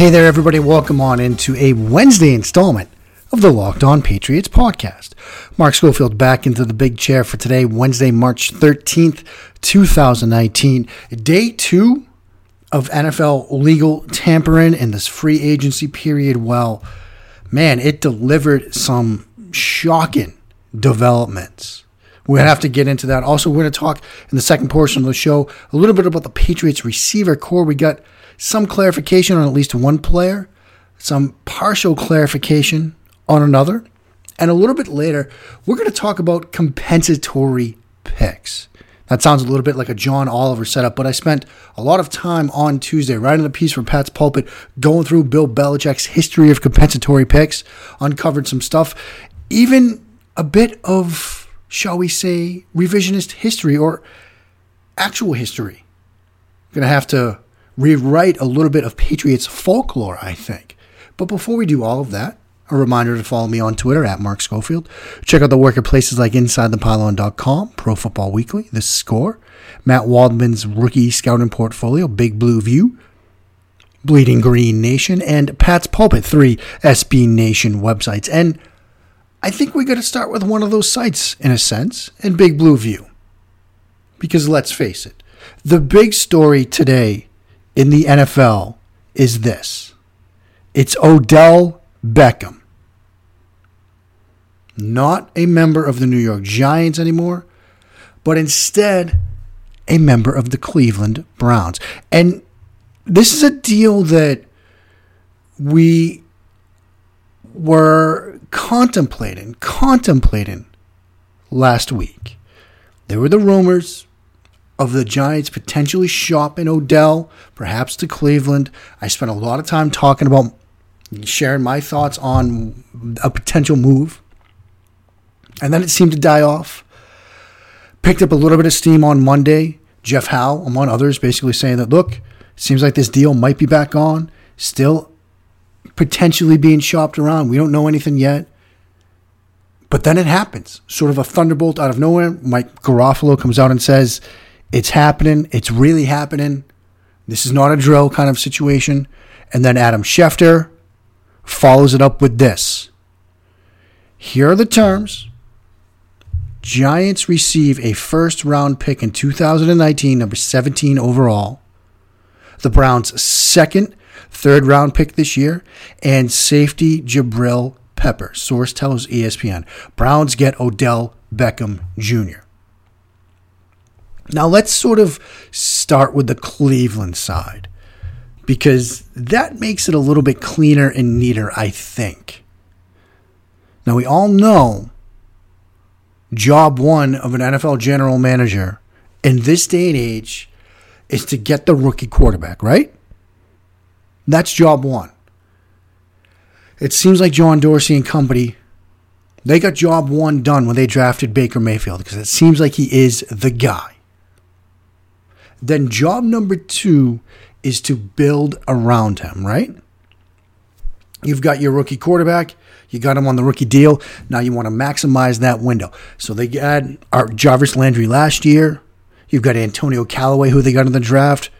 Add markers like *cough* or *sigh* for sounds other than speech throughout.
Hey there, everybody. Welcome on into a Wednesday installment of the Locked On Patriots podcast. Mark Schofield back into the big chair for today, Wednesday, March 13th, 2019. Day two of NFL legal tampering in this free agency period. Well, man, it delivered some shocking developments. We're going to have to get into that. Also, we're going to talk in the second portion of the show a little bit about the Patriots receiver core. We got some clarification on at least one player, some partial clarification on another, and a little bit later, we're going to talk about compensatory picks. That sounds a little bit like a John Oliver setup, but I spent a lot of time on Tuesday writing a piece for Pat's Pulpit, going through Bill Belichick's history of compensatory picks, uncovered some stuff, even a bit of, shall we say, revisionist history or actual history. I'm Going to have to rewrite a little bit of Patriots folklore, I think. But before we do all of that, a reminder to follow me on Twitter at Mark Schofield. Check out the work at places like InsideThePylon.com, Pro Football Weekly, The Score, Matt Waldman's rookie scouting portfolio, Big Blue View, Bleeding Green Nation, and Pat's Pulpit, three SB Nation websites. And I think we got to start with one of those sites, in a sense, and Big Blue View. Because let's face it, the big story today in the NFL is this it's Odell Beckham. Not a member of the New York Giants anymore, but instead a member of the Cleveland Browns. And this is a deal that we were contemplating, contemplating last week. There were the rumors of the Giants potentially shopping Odell, perhaps to Cleveland. I spent a lot of time talking about sharing my thoughts on a potential move. And then it seemed to die off. Picked up a little bit of steam on Monday. Jeff Howe, among others, basically saying that, look, seems like this deal might be back on, still potentially being shopped around. We don't know anything yet. But then it happens. Sort of a thunderbolt out of nowhere. Mike Garafolo comes out and says, it's happening. It's really happening. This is not a drill kind of situation. And then Adam Schefter follows it up with this. Here are the terms. Giants receive a first round pick in 2019, number 17 overall. The Browns' second, third round pick this year, and safety Jabril Pepper. Source tells ESPN. Browns get Odell Beckham Jr. Now let's sort of start with the Cleveland side because that makes it a little bit cleaner and neater, I think. Now we all know job one of an NFL general manager in this day and age is to get the rookie quarterback, right? That's job one. It seems like John Dorsey and company, they got job one done when they drafted Baker Mayfield because it seems like he is the guy. Then job number two is to build around him, right? You've got your rookie quarterback. You got him on the rookie deal. Now you want to maximize that window. So they had our Jarvis Landry last year. You've got Antonio Callaway, who they got in the draft.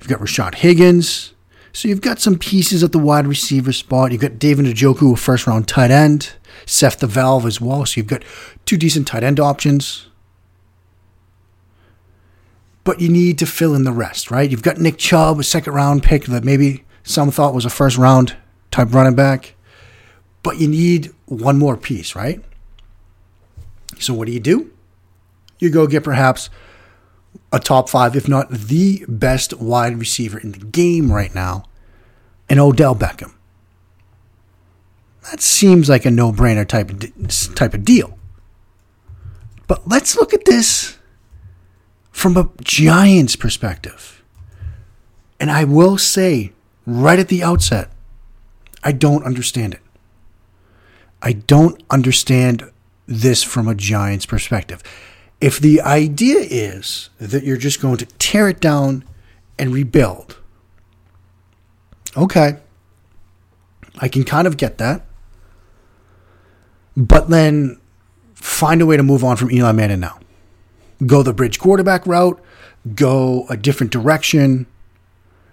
You've got Rashard Higgins. So you've got some pieces at the wide receiver spot. You've got David Njoku, a first round tight end. Seth DeValve as well. So you've got two decent tight end options but you need to fill in the rest, right? You've got Nick Chubb, a second round pick that maybe some thought was a first round type running back, but you need one more piece, right? So what do you do? You go get perhaps a top five, if not the best wide receiver in the game right now, and Odell Beckham. That seems like a no-brainer type of, type of deal. But let's look at this from a Giants perspective. And I will say right at the outset, I don't understand it. I don't understand this from a Giants perspective. If the idea is that you're just going to tear it down and rebuild, okay, I can kind of get that. But then find a way to move on from Eli Manning now. Go the bridge quarterback route, go a different direction,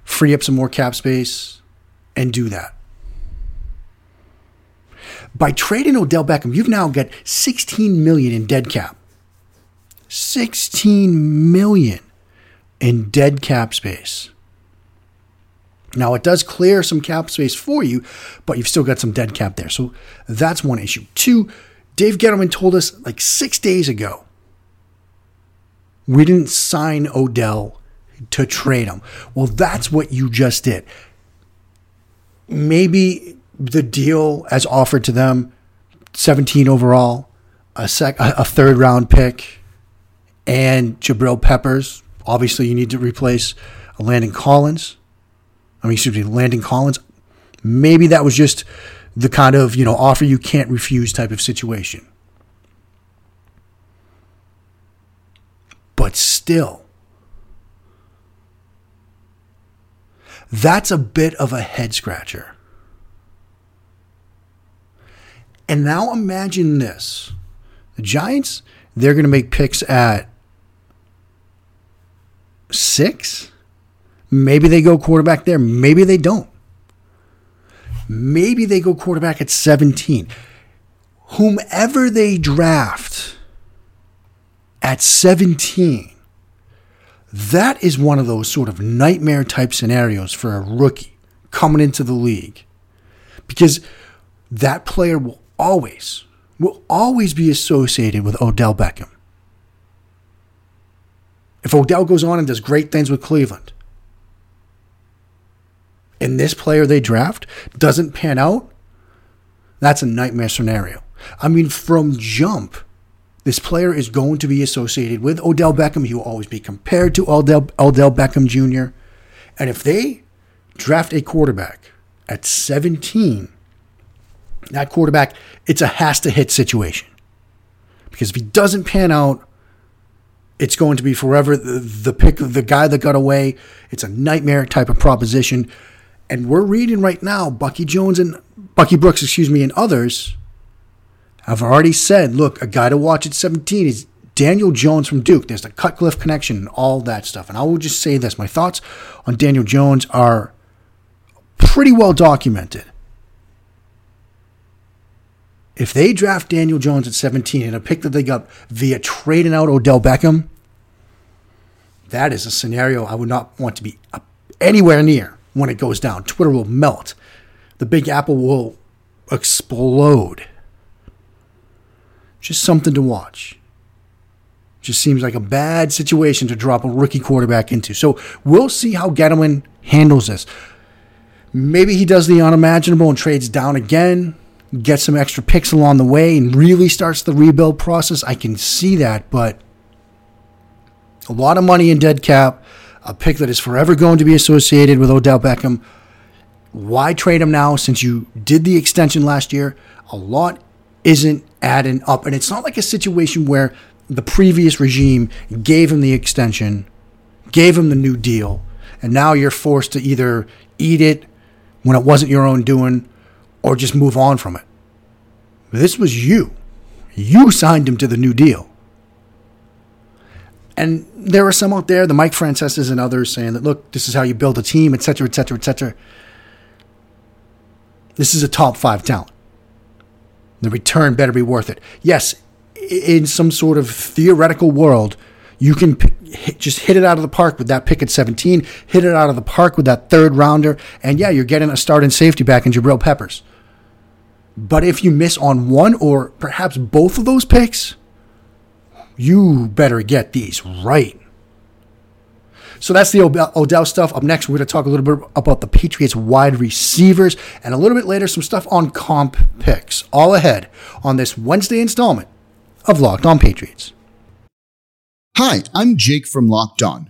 free up some more cap space, and do that. By trading Odell Beckham, you've now got 16 million in dead cap. 16 million in dead cap space. Now, it does clear some cap space for you, but you've still got some dead cap there. So that's one issue. Two, Dave Gettleman told us like six days ago we didn't sign Odell to trade him. Well, that's what you just did. Maybe the deal as offered to them 17 overall, a, sec, a third round pick, and Jabril Peppers. Obviously, you need to replace Landon Collins. I mean, excuse me, Landon Collins. Maybe that was just the kind of you know offer you can't refuse type of situation. But still, that's a bit of a head scratcher. And now imagine this the Giants, they're going to make picks at six. Maybe they go quarterback there. Maybe they don't. Maybe they go quarterback at 17. Whomever they draft at 17, that is one of those sort of nightmare type scenarios for a rookie coming into the league. Because that player will always, will always be associated with Odell Beckham. If Odell goes on and does great things with Cleveland, and this player they draft doesn't pan out, that's a nightmare scenario. I mean, from jump, this player is going to be associated with Odell Beckham. He will always be compared to Odell, Odell Beckham Jr. And if they draft a quarterback at 17, that quarterback, it's a has to hit situation. Because if he doesn't pan out, it's going to be forever the, the pick the guy that got away. It's a nightmare type of proposition. And we're reading right now, Bucky Jones and Bucky Brooks, excuse me, and others have already said, look, a guy to watch at 17 is Daniel Jones from Duke. There's the Cutcliffe connection and all that stuff. And I will just say this my thoughts on Daniel Jones are pretty well documented. If they draft Daniel Jones at 17 and a pick that they got via trading out Odell Beckham, that is a scenario I would not want to be anywhere near when it goes down. Twitter will melt. The Big Apple will explode. Just something to watch. Just seems like a bad situation to drop a rookie quarterback into. So we'll see how Gettleman handles this. Maybe he does the unimaginable and trades down again, gets some extra picks along the way, and really starts the rebuild process. I can see that, but a lot of money in dead cap a pick that is forever going to be associated with Odell Beckham. Why trade him now since you did the extension last year? A lot isn't adding up. And it's not like a situation where the previous regime gave him the extension, gave him the new deal, and now you're forced to either eat it when it wasn't your own doing or just move on from it. This was you. You signed him to the new deal. And there are some out there, the Mike Franceses and others, saying that, look, this is how you build a team, et cetera, et cetera, et cetera. This is a top five talent. The return better be worth it. Yes, in some sort of theoretical world, you can hit, just hit it out of the park with that pick at 17, hit it out of the park with that third rounder, and yeah, you're getting a start in safety back in Jabril Peppers. But if you miss on one or perhaps both of those picks, you better get these right. So that's the Odell stuff. Up next, we're going to talk a little bit about the Patriots wide receivers and a little bit later, some stuff on comp picks. All ahead on this Wednesday installment of Locked On Patriots. Hi, I'm Jake from Locked On.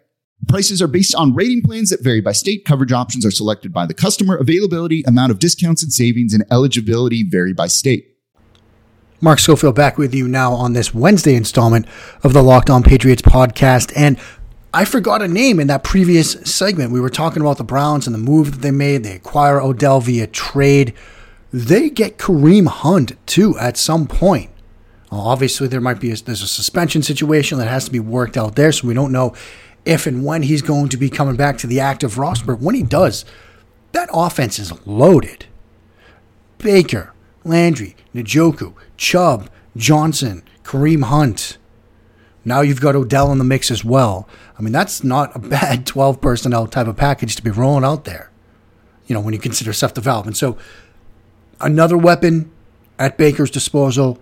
Prices are based on rating plans that vary by state. Coverage options are selected by the customer. Availability, amount of discounts and savings, and eligibility vary by state. Mark Schofield back with you now on this Wednesday installment of the Locked On Patriots podcast. And I forgot a name in that previous segment. We were talking about the Browns and the move that they made. They acquire Odell via trade. They get Kareem Hunt too at some point. Obviously, there might be a, there's a suspension situation that has to be worked out there, so we don't know if and when he's going to be coming back to the active roster. When he does, that offense is loaded. Baker, Landry, Njoku, Chubb, Johnson, Kareem Hunt. Now you've got Odell in the mix as well. I mean, that's not a bad *laughs* 12 personnel type of package to be rolling out there, you know, when you consider Seth development. So, another weapon at Baker's disposal.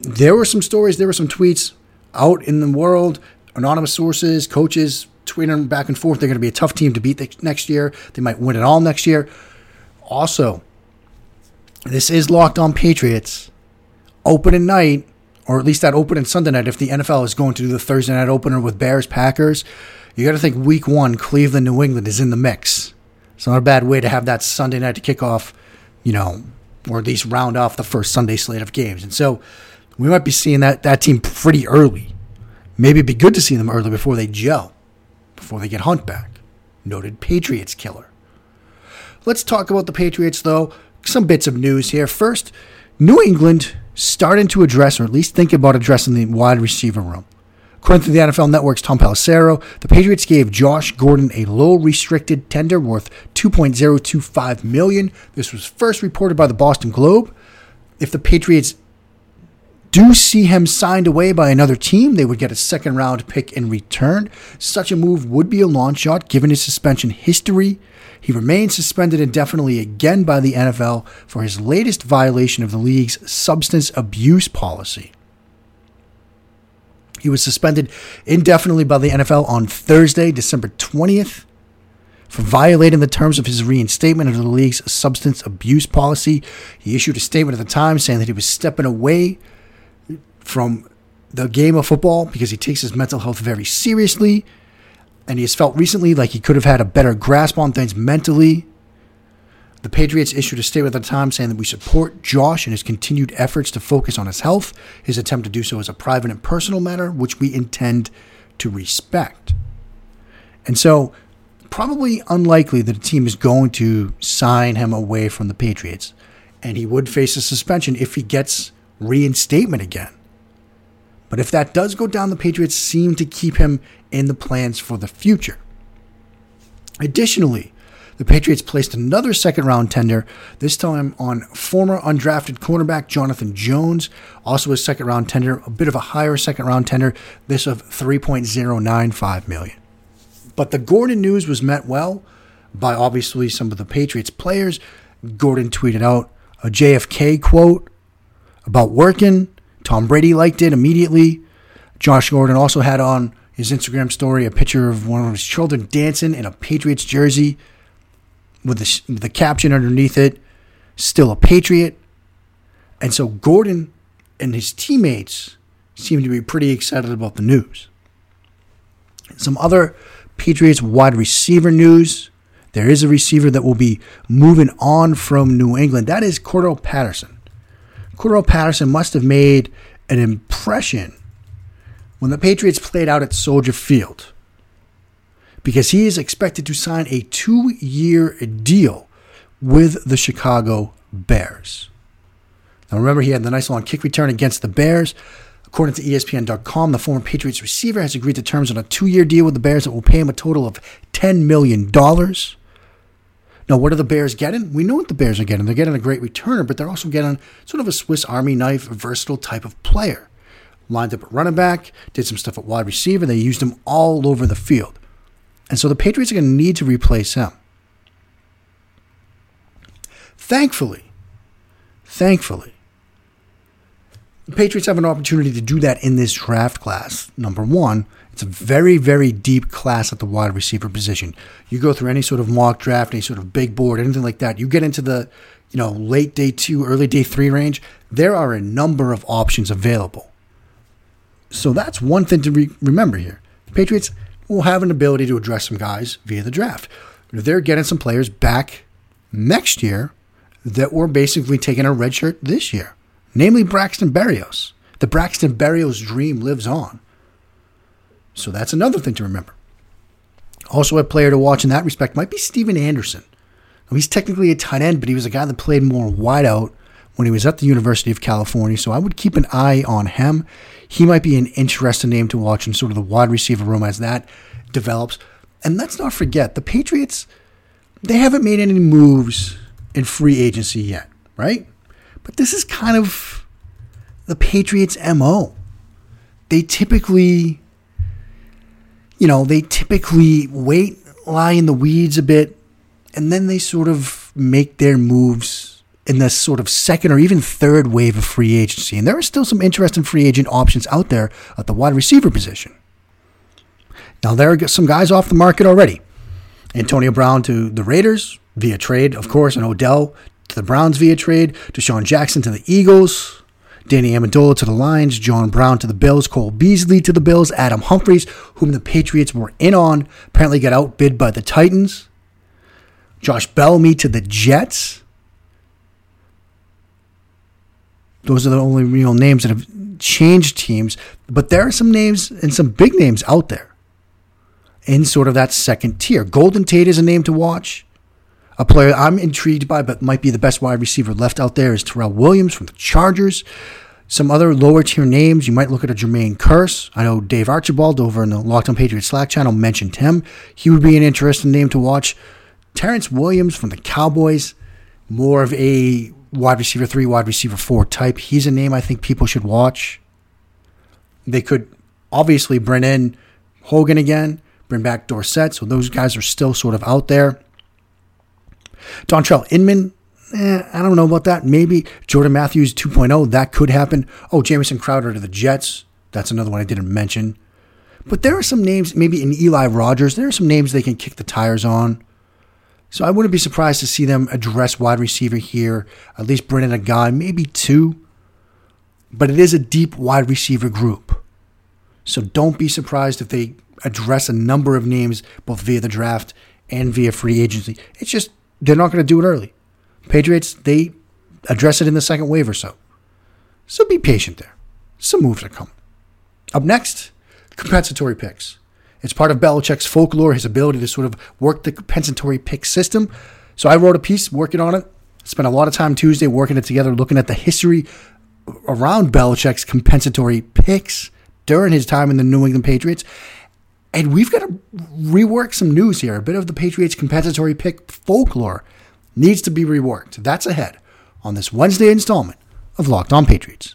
There were some stories, there were some tweets out in the world anonymous sources, coaches tweeting back and forth. They're going to be a tough team to beat next year. They might win it all next year. Also, this is locked on Patriots. Open Opening night, or at least that opening Sunday night, if the NFL is going to do the Thursday night opener with Bears Packers, you got to think week one, Cleveland, New England is in the mix. It's not a bad way to have that Sunday night to kick off, you know, or at least round off the first Sunday slate of games. And so we might be seeing that, that team pretty early. Maybe it'd be good to see them early before they gel, before they get Hunt back. Noted Patriots killer. Let's talk about the Patriots, though. Some bits of news here. First, New England starting to address, or at least think about addressing the wide receiver room. According to the NFL Network's Tom Pelissero, the Patriots gave Josh Gordon a low restricted tender worth 2.025 million. This was first reported by the Boston Globe. If the Patriots do see him signed away by another team, they would get a second round pick in return. Such a move would be a long shot given his suspension history. He remains suspended indefinitely again by the NFL for his latest violation of the league's substance abuse policy. He was suspended indefinitely by the NFL on Thursday, December 20th, for violating the terms of his reinstatement under the league's substance abuse policy. He issued a statement at the time saying that he was stepping away from the game of football because he takes his mental health very seriously. And he has felt recently like he could have had a better grasp on things mentally. The Patriots issued a statement at the time saying that we support Josh in his continued efforts to focus on his health. His attempt to do so is a private and personal matter, which we intend to respect. And so, probably unlikely that a team is going to sign him away from the Patriots. And he would face a suspension if he gets reinstatement again. But if that does go down, the Patriots seem to keep him in the plans for the future. Additionally, the Patriots placed another second round tender, this time on former undrafted cornerback Jonathan Jones, also a second round tender, a bit of a higher second round tender, this of 3.095 million. But the Gordon news was met well by obviously some of the Patriots players. Gordon tweeted out a JFK quote about working Tom Brady liked it immediately. Josh Gordon also had on his Instagram story a picture of one of his children dancing in a Patriots jersey with the, the caption underneath it, still a Patriot. And so Gordon and his teammates seem to be pretty excited about the news. Some other Patriots wide receiver news. There is a receiver that will be moving on from New England. That is Cordarrelle Patterson. Cordarrelle Patterson must have made an impression when the Patriots played out at Soldier Field because he is expected to sign a two year deal with the Chicago Bears. Now, remember, he had the nice long kick return against the Bears. According to ESPN.com, the former Patriots receiver has agreed to terms on a two year deal with the Bears that will pay him a total of $10 million. Now, what are the Bears getting? We know what the Bears are getting. They're getting a great returner, but they're also getting sort of a Swiss Army knife, versatile type of player. Lined up at running back, did some stuff at wide receiver. They used him all over the field. And so the Patriots are going to need to replace him. Thankfully, thankfully, Patriots have an opportunity to do that in this draft class. Number one, it's a very, very deep class at the wide receiver position. You go through any sort of mock draft, any sort of big board, anything like that. You get into the, you know, late day two, early day three range. There are a number of options available. So that's one thing to re- remember here. The Patriots will have an ability to address some guys via the draft. They're getting some players back next year that were basically taking a red shirt this year, namely Braxton Berrios. The Braxton Berrios dream lives on. So that's another thing to remember. Also, a player to watch in that respect might be Stephen Anderson. Now, he's technically a tight end, but he was a guy that played more wideout when he was at the University of California. So I would keep an eye on him. He might be an interesting name to watch in sort of the wide receiver room as that develops. And let's not forget, the Patriots, they haven't made any moves in free agency yet, right? But this is kind of the Patriots' MO. They typically, you know, they typically wait, lie in the weeds a bit, and then they sort of make their moves in the sort of second or even third wave of free agency. And there are still some interesting free agent options out there at the wide receiver position. Now, there are some guys off the market already. Antonio Brown to the Raiders via trade, of course, and Odell to the Browns via trade, DeSean Jackson to the Eagles, Danny Amendola to the Lions, John Brown to the Bills, Cole Beasley to the Bills, Adam Humphries, whom the Patriots were in on, apparently got outbid by the Titans, Josh Bellamy to the Jets. Those are the only real names that have changed teams, but there are some names and some big names out there in sort of that second tier. Golden Tate is a name to watch. A player I'm intrigued by, but might be the best wide receiver left out there, is Tyrell Williams from the Chargers. Some other lower tier names, you might look at a Jermaine Kearse. I know Dave Archibald over in the Locked on Patriots Slack channel mentioned him. He would be an interesting name to watch. Terrance Williams from the Cowboys, more of a wide receiver three, wide receiver four type. He's a name I think people should watch. They could obviously bring in Hogan again, bring back Dorsett, so those guys are still sort of out there. Dontrelle Inman, eh, I don't know about that. Maybe Jordan Matthews 2.0, that could happen. Oh, Jamison Crowder to the Jets. That's another one I didn't mention. But there are some names, maybe in Eli Rogers, there are some names they can kick the tires on. So I wouldn't be surprised to see them address wide receiver here, at least bring in a guy, maybe two. But it is a deep wide receiver group. So don't be surprised if they address a number of names both via the draft and via free agency. It's just they're not going to do it early. Patriots, they address it in the second wave or so. So be patient there. Some moves are coming. Up next, compensatory picks. It's part of Belichick's folklore, his ability to sort of work the compensatory pick system. So I wrote a piece working on it. Spent a lot of time Tuesday working it together, looking at the history around Belichick's compensatory picks during his time in the New England Patriots. And we've got to rework some news here. A bit of the Patriots compensatory pick folklore needs to be reworked. That's ahead on this Wednesday installment of Locked On Patriots.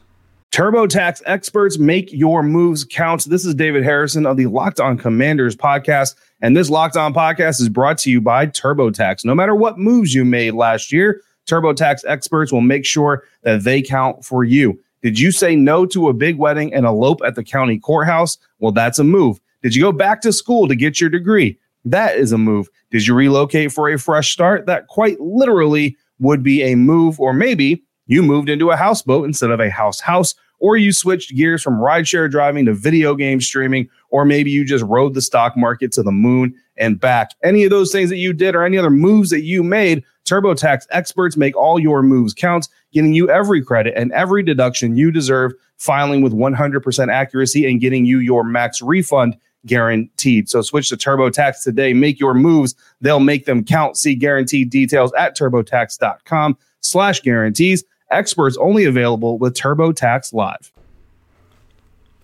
TurboTax experts make your moves count. This is David Harrison of the Locked On Commanders podcast. And this Locked On podcast is brought to you by TurboTax. No matter what moves you made last year, TurboTax experts will make sure that they count for you. Did you say no to a big wedding and elope at the county courthouse? Well, that's a move. Did you go back to school to get your degree? That is a move. Did you relocate for a fresh start? That quite literally would be a move. Or maybe you moved into a houseboat instead of a house house, or you switched gears from rideshare driving to video game streaming, or maybe you just rode the stock market to the moon and back. Any of those things that you did or any other moves that you made, TurboTax experts make all your moves count, getting you every credit and every deduction you deserve, filing with 100% accuracy and getting you your max refund guaranteed. So switch to TurboTax today. Make your moves. They'll make them count. See guaranteed details at turbotax.com slash guarantees. Experts only available with TurboTax Live.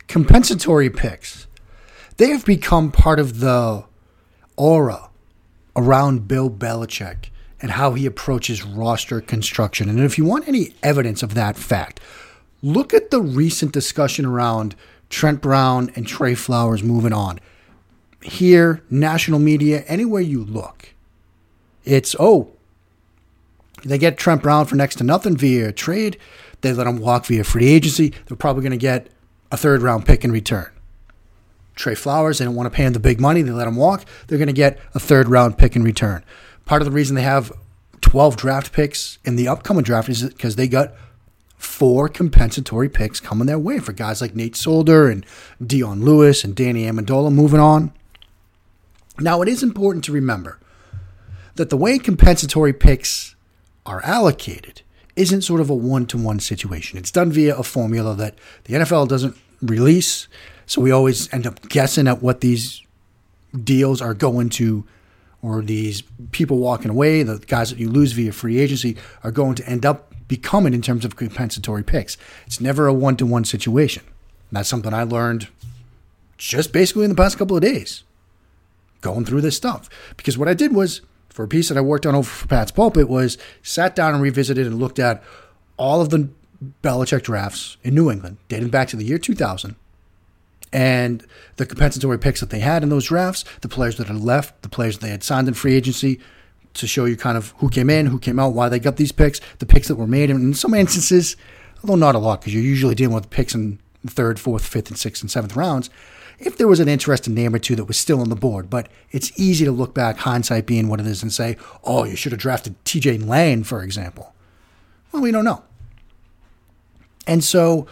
compensatory picks, they have become part of the aura around Bill Belichick and how he approaches roster construction. And if you want any evidence of that fact, look at the recent discussion around Trent Brown and Trey Flowers moving on. Here, national media, anywhere you look, it's, oh, they get Trent Brown for next to nothing via trade. They let him walk via free agency. They're probably going to get a third round pick in return. Trey Flowers, they don't want to pay him the big money. They let him walk. They're going to get a third round pick in return. Part of the reason they have 12 draft picks in the upcoming draft is because they got four compensatory picks coming their way for guys like Nate Solder and Dion Lewis and Danny Amendola moving on. Now, it is important to remember that the way compensatory picks are allocated isn't sort of a one to one situation. It's done via a formula that the NFL doesn't release. So we always end up guessing at what these deals are going to, or these people walking away, the guys that you lose via free agency, are going to end up becoming in terms of compensatory picks. It's never a one to one situation. And that's something I learned just basically in the past couple of days going through this stuff. Because what I did was, for a piece that I worked on over for Pat's Pulpit, was sat down and revisited and looked at all of the Belichick drafts in New England, dating back to the year 2000, and the compensatory picks that they had in those drafts, the players that had left, the players that they had signed in free agency, to show you kind of who came in, who came out, why they got these picks, the picks that were made. And in some instances, although not a lot, because you're usually dealing with picks in third, fourth, fifth, and sixth and seventh rounds, if there was an interesting name or two that was still on the board. But it's easy to look back, hindsight being what it is, and say, oh, you should have drafted TJ Lang, for example. Well, we don't know. And so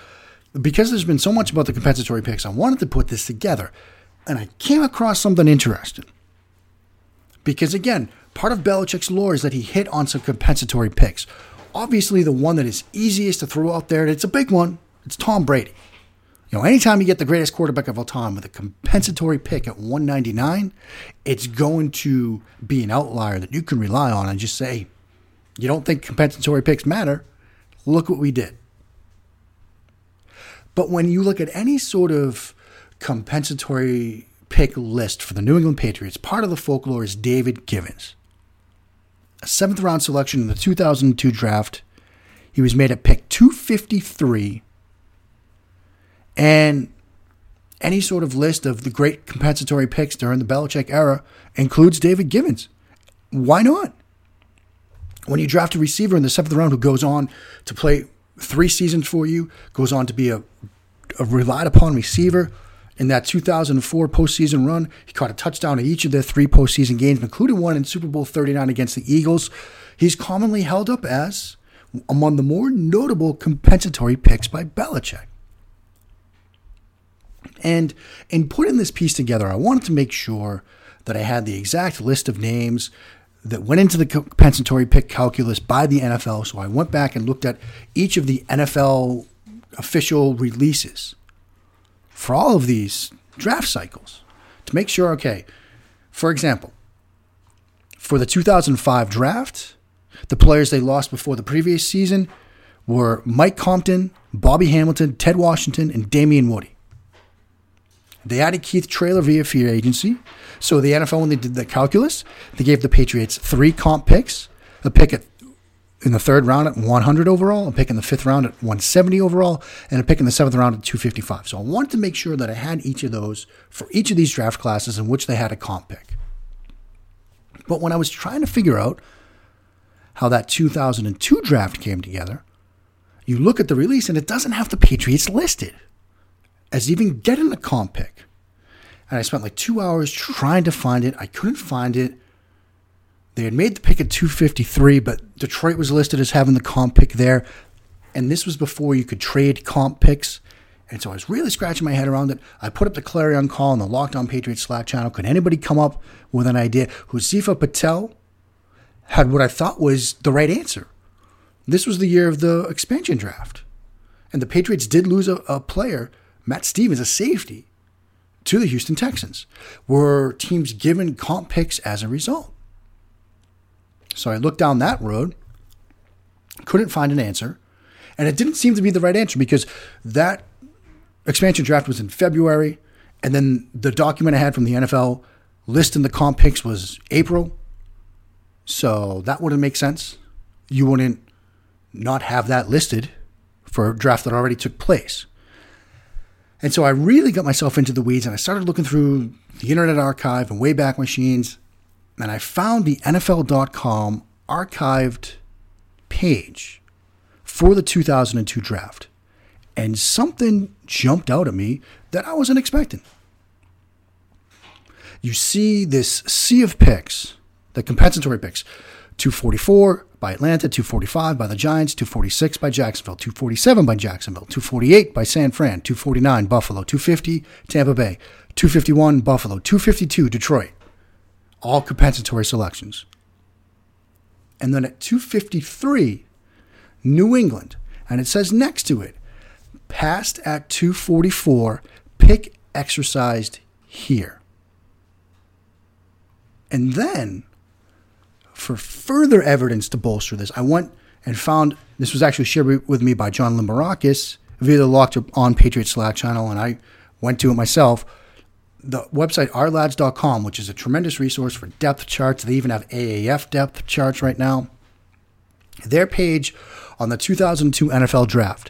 because there's been so much about the compensatory picks, I wanted to put this together. And I came across something interesting. Because again, part of Belichick's lore is that he hit on some compensatory picks. Obviously, the one that is easiest to throw out there, and it's a big one, it's Tom Brady. You know, anytime you get the greatest quarterback of all time with a compensatory pick at 199, it's going to be an outlier that you can rely on and just say, you don't think compensatory picks matter? Look what we did. But when you look at any sort of compensatory pick list for the New England Patriots, part of the folklore is David Givens. A seventh round selection in the 2002 draft. He was made at pick 253. And any sort of list of the great compensatory picks during the Belichick era includes David Givens. Why not? When you draft a receiver in the seventh round who goes on to play three seasons for you, goes on to be a, a relied upon receiver. In that 2004 postseason run, he caught a touchdown in each of their three postseason games, including one in Super Bowl 39 against the Eagles. He's commonly held up as among the more notable compensatory picks by Belichick. And in putting this piece together, I wanted to make sure that I had the exact list of names that went into the compensatory pick calculus by the NFL. So I went back and looked at each of the NFL official releases for all of these draft cycles to make sure, okay, for example, for the 2005 draft, the players they lost before the previous season were Mike Compton, Bobby Hamilton, Ted Washington, and Damien Woody. They added Keith Traylor via free agency. So the NFL, when they did the calculus, they gave the Patriots three comp picks, a pick at in the third round at 100 overall, a pick in the fifth round at 170 overall, and a pick in the seventh round at 255. So I wanted to make sure that I had each of those for each of these draft classes in which they had a comp pick. But when I was trying to figure out how that 2002 draft came together, you look at the release and it doesn't have the Patriots listed as even getting a comp pick. And I spent like two hours trying to find it. I couldn't find it. They had made the pick at 253, but Detroit was listed as having the comp pick there. And this was before you could trade comp picks. And so I was really scratching my head around it. I put up the Clarion call on the Locked On Patriots Slack channel. Could anybody come up with an idea? Husifa Patel had what I thought was the right answer. This was the year of the expansion draft. And the Patriots did lose a, a player, Matt Stevens, a safety, to the Houston Texans. Were teams given comp picks as a result? So I looked down that road, couldn't find an answer, and it didn't seem to be the right answer because that expansion draft was in February, and then the document I had from the NFL listing the comp picks was April. So that wouldn't make sense. You wouldn't not have that listed for a draft that already took place. And so I really got myself into the weeds and I started looking through the Internet Archive and Wayback Machines, and I found the NFL.com archived page for the 2002 draft. And something jumped out at me that I wasn't expecting. You see this sea of picks, the compensatory picks 244 by Atlanta, 245 by the Giants, 246 by Jacksonville, 247 by Jacksonville, 248 by San Fran, 249 Buffalo, 250 Tampa Bay, 251 Buffalo, 252 Detroit. All compensatory selections. And then at 253, New England. And it says next to it, passed at 244, pick exercised here. And then, for further evidence to bolster this, I went and found this was actually shared with me by John Limbarakis via the Locked On Patriot Slack channel, and I went to it myself. The website ourlads.com, which is a tremendous resource for depth charts. They even have AAF depth charts right now. Their page on the 2002 NFL Draft.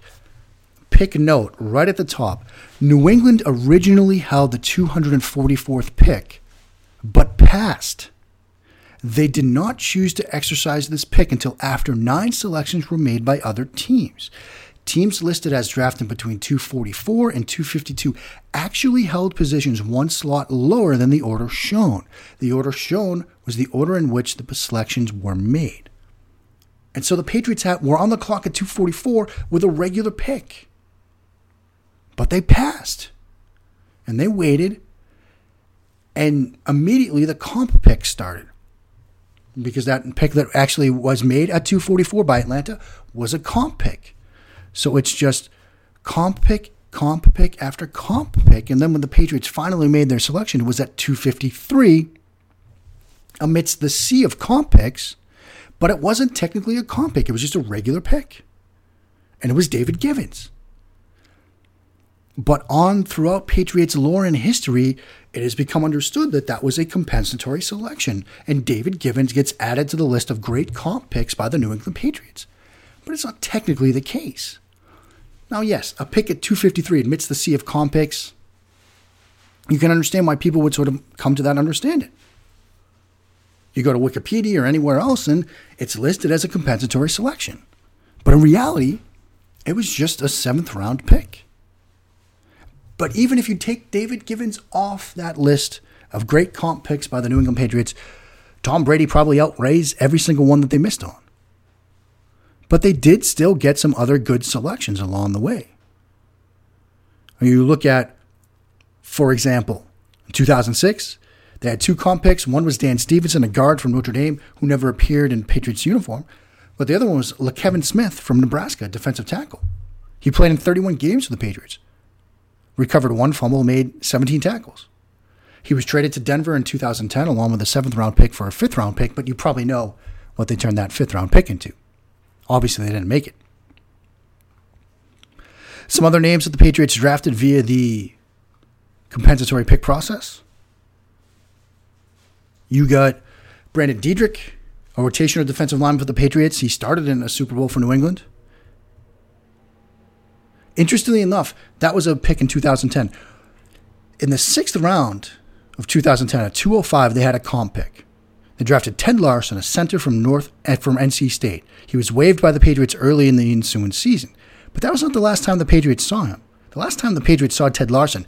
Pick note right at the top New England originally held the 244th pick, but passed. They did not choose to exercise this pick until after nine selections were made by other teams. Teams listed as drafting between 244 and 252 actually held positions one slot lower than the order shown. The order shown was the order in which the selections were made. And so the Patriots had, were on the clock at 244 with a regular pick. But they passed. And they waited. And immediately the comp pick started. Because that pick that actually was made at 244 by Atlanta was a comp pick. So it's just comp pick, comp pick after comp pick. And then when the Patriots finally made their selection, it was at 253 amidst the sea of comp picks but it wasn't technically a comp pick. It was just a regular pick. And it was David Givens. But on throughout Patriots lore and history, it has become understood that that was a compensatory selection, and David Givens gets added to the list of great comp picks by the New England Patriots. But it's not technically the case. Now, yes, a pick at 253 admits the sea of comp picks. You can understand why people would sort of come to that understanding. You go to Wikipedia or anywhere else, and it's listed as a compensatory selection. But in reality, it was just a seventh round pick. But even if you take David Givens off that list of great comp picks by the New England Patriots, Tom Brady probably outraised every single one that they missed on. But they did still get some other good selections along the way. You look at, for example, in 2006, they had two comp picks. One was Dan Stevenson, a guard from Notre Dame who never appeared in Patriots uniform. But the other one was LeKevin Smith from Nebraska, defensive tackle. He played in 31 games for the Patriots, recovered one fumble, made 17 tackles. He was traded to Denver in 2010 along with a seventh round pick for a fifth round pick, but you probably know what they turned that fifth round pick into. Obviously, they didn't make it. Some other names that the Patriots drafted via the compensatory pick process you got Brandon Deaderick, a rotational defensive lineman for the Patriots. He started in a Super Bowl for New England. Interestingly enough, that was a pick in 2010. In the sixth round of 2010, at 205, they had a comp pick. They drafted Ted Larsen, a center from North eh, from NC State. He was waived by the Patriots early in the ensuing season, but that was not the last time the Patriots saw him. The last time the Patriots saw Ted Larsen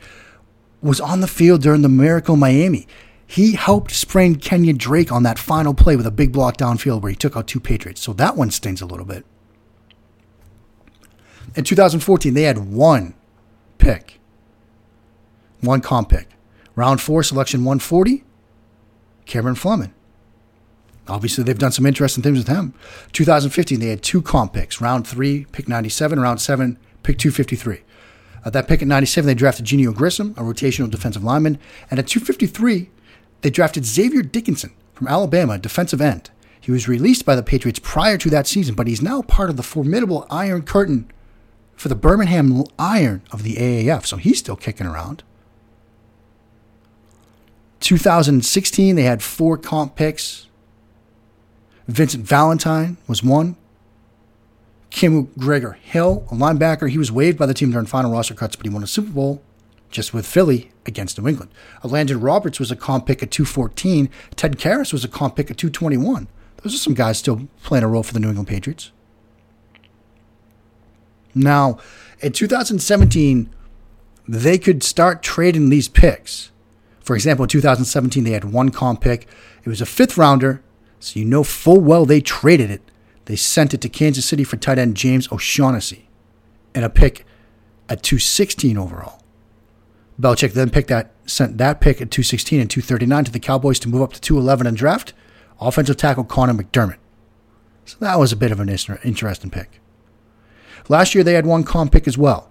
was on the field during the Miracle Miami. He helped sprain Kenyan Drake on that final play with a big block downfield where he took out two Patriots. So that one stings a little bit. In 2014, they had one pick, one comp pick. Round four, selection 140, Cameron Fleming. Obviously, they've done some interesting things with him. 2015, they had two comp picks. Round three, pick 97. Round seven, pick 253. At that pick at 97, they drafted Geneo Grissom, a rotational defensive lineman. And at 253, they drafted Xzavier Dickson from Alabama, defensive end. He was released by the Patriots prior to that season, but he's now part of the formidable Iron Curtain for the Birmingham Iron of the AAF, so he's still kicking around. 2016, they had four comp picks. Vincent Valentine was one. Kim Gregor Hill, a linebacker, he was waived by the team during final roster cuts, but he won a Super Bowl just with Philly against New England. Elandon Roberts was a comp pick at 214. Ted Karras was a comp pick at 221. Those are some guys still playing a role for the New England Patriots. Now, in 2017, they could start trading these picks. For example, in 2017, they had one comp pick. It was a fifth rounder, so you know full well they traded it. They sent it to Kansas City for tight end James O'Shaughnessy and a pick at 216 overall. Belichick then picked that, sent that pick at 216 and 239 to the Cowboys to move up to 211 and draft offensive tackle Connor McDermott. So that was a bit of an interesting pick. Last year they had one comp pick as well.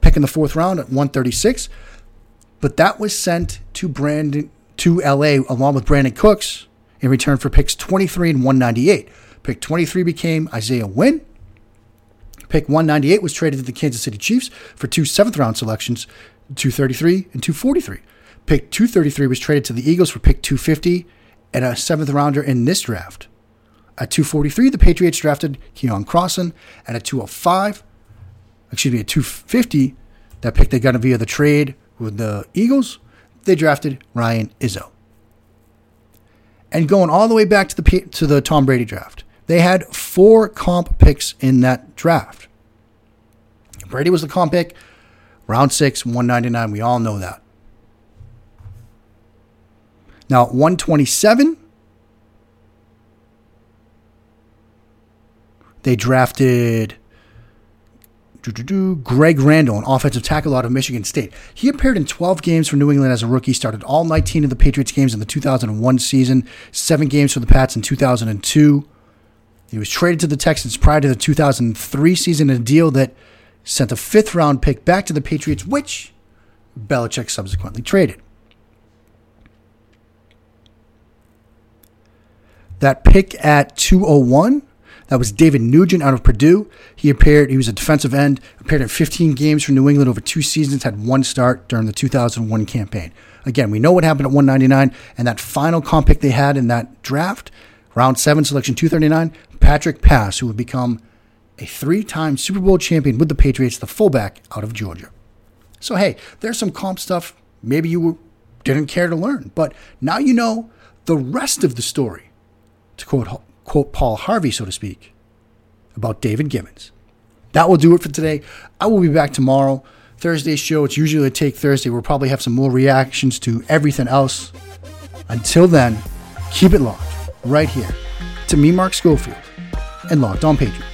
Pick in the fourth round at 136, but that was sent to Brandon to LA along with Brandin Cooks in return for picks 23 and 198. Pick 23 became Isaiah Wynn. Pick 198 was traded to the Kansas City Chiefs for two seventh round selections, 233 and 243. Pick 233 was traded to the Eagles for pick 250 and a seventh rounder in this draft. At 243, the Patriots drafted Keion Crossen, and at 205, excuse me, at 250, that pick they got via the trade with the Eagles, they drafted Ryan Izzo. And going all the way back to the to the Tom Brady draft, they had four comp picks in that draft. Brady was the comp pick, round six, 199. We all know that. Now, 127, they drafted Greg Randall, an offensive tackle out of Michigan State. He appeared in 12 games for New England as a rookie, started all 19 of the Patriots games in the 2001 season, seven games for the Pats in 2002. He was traded to the Texans prior to the 2003 season in a deal that sent a fifth round pick back to the Patriots, which Belichick subsequently traded. That pick at 201, that was David Nugent out of Purdue. He appeared, he was a defensive end, appeared in 15 games for New England over two seasons, had one start during the 2001 campaign. Again, we know what happened at 199, and that final comp pick they had in that draft, round seven, selection 239, Patrick Pass, who would become a three time Super Bowl champion with the Patriots, the fullback out of Georgia. So, hey, there's some comp stuff maybe you didn't care to learn, but now you know the rest of the story to quote, quote Paul Harvey, so to speak, about David Gibbons. That will do it for today. I will be back tomorrow. Thursday's show, it's usually a Take Thursday. We'll probably have some more reactions to everything else. Until then, keep it locked right here to me, Mark Schofield, and Locked On Patriots.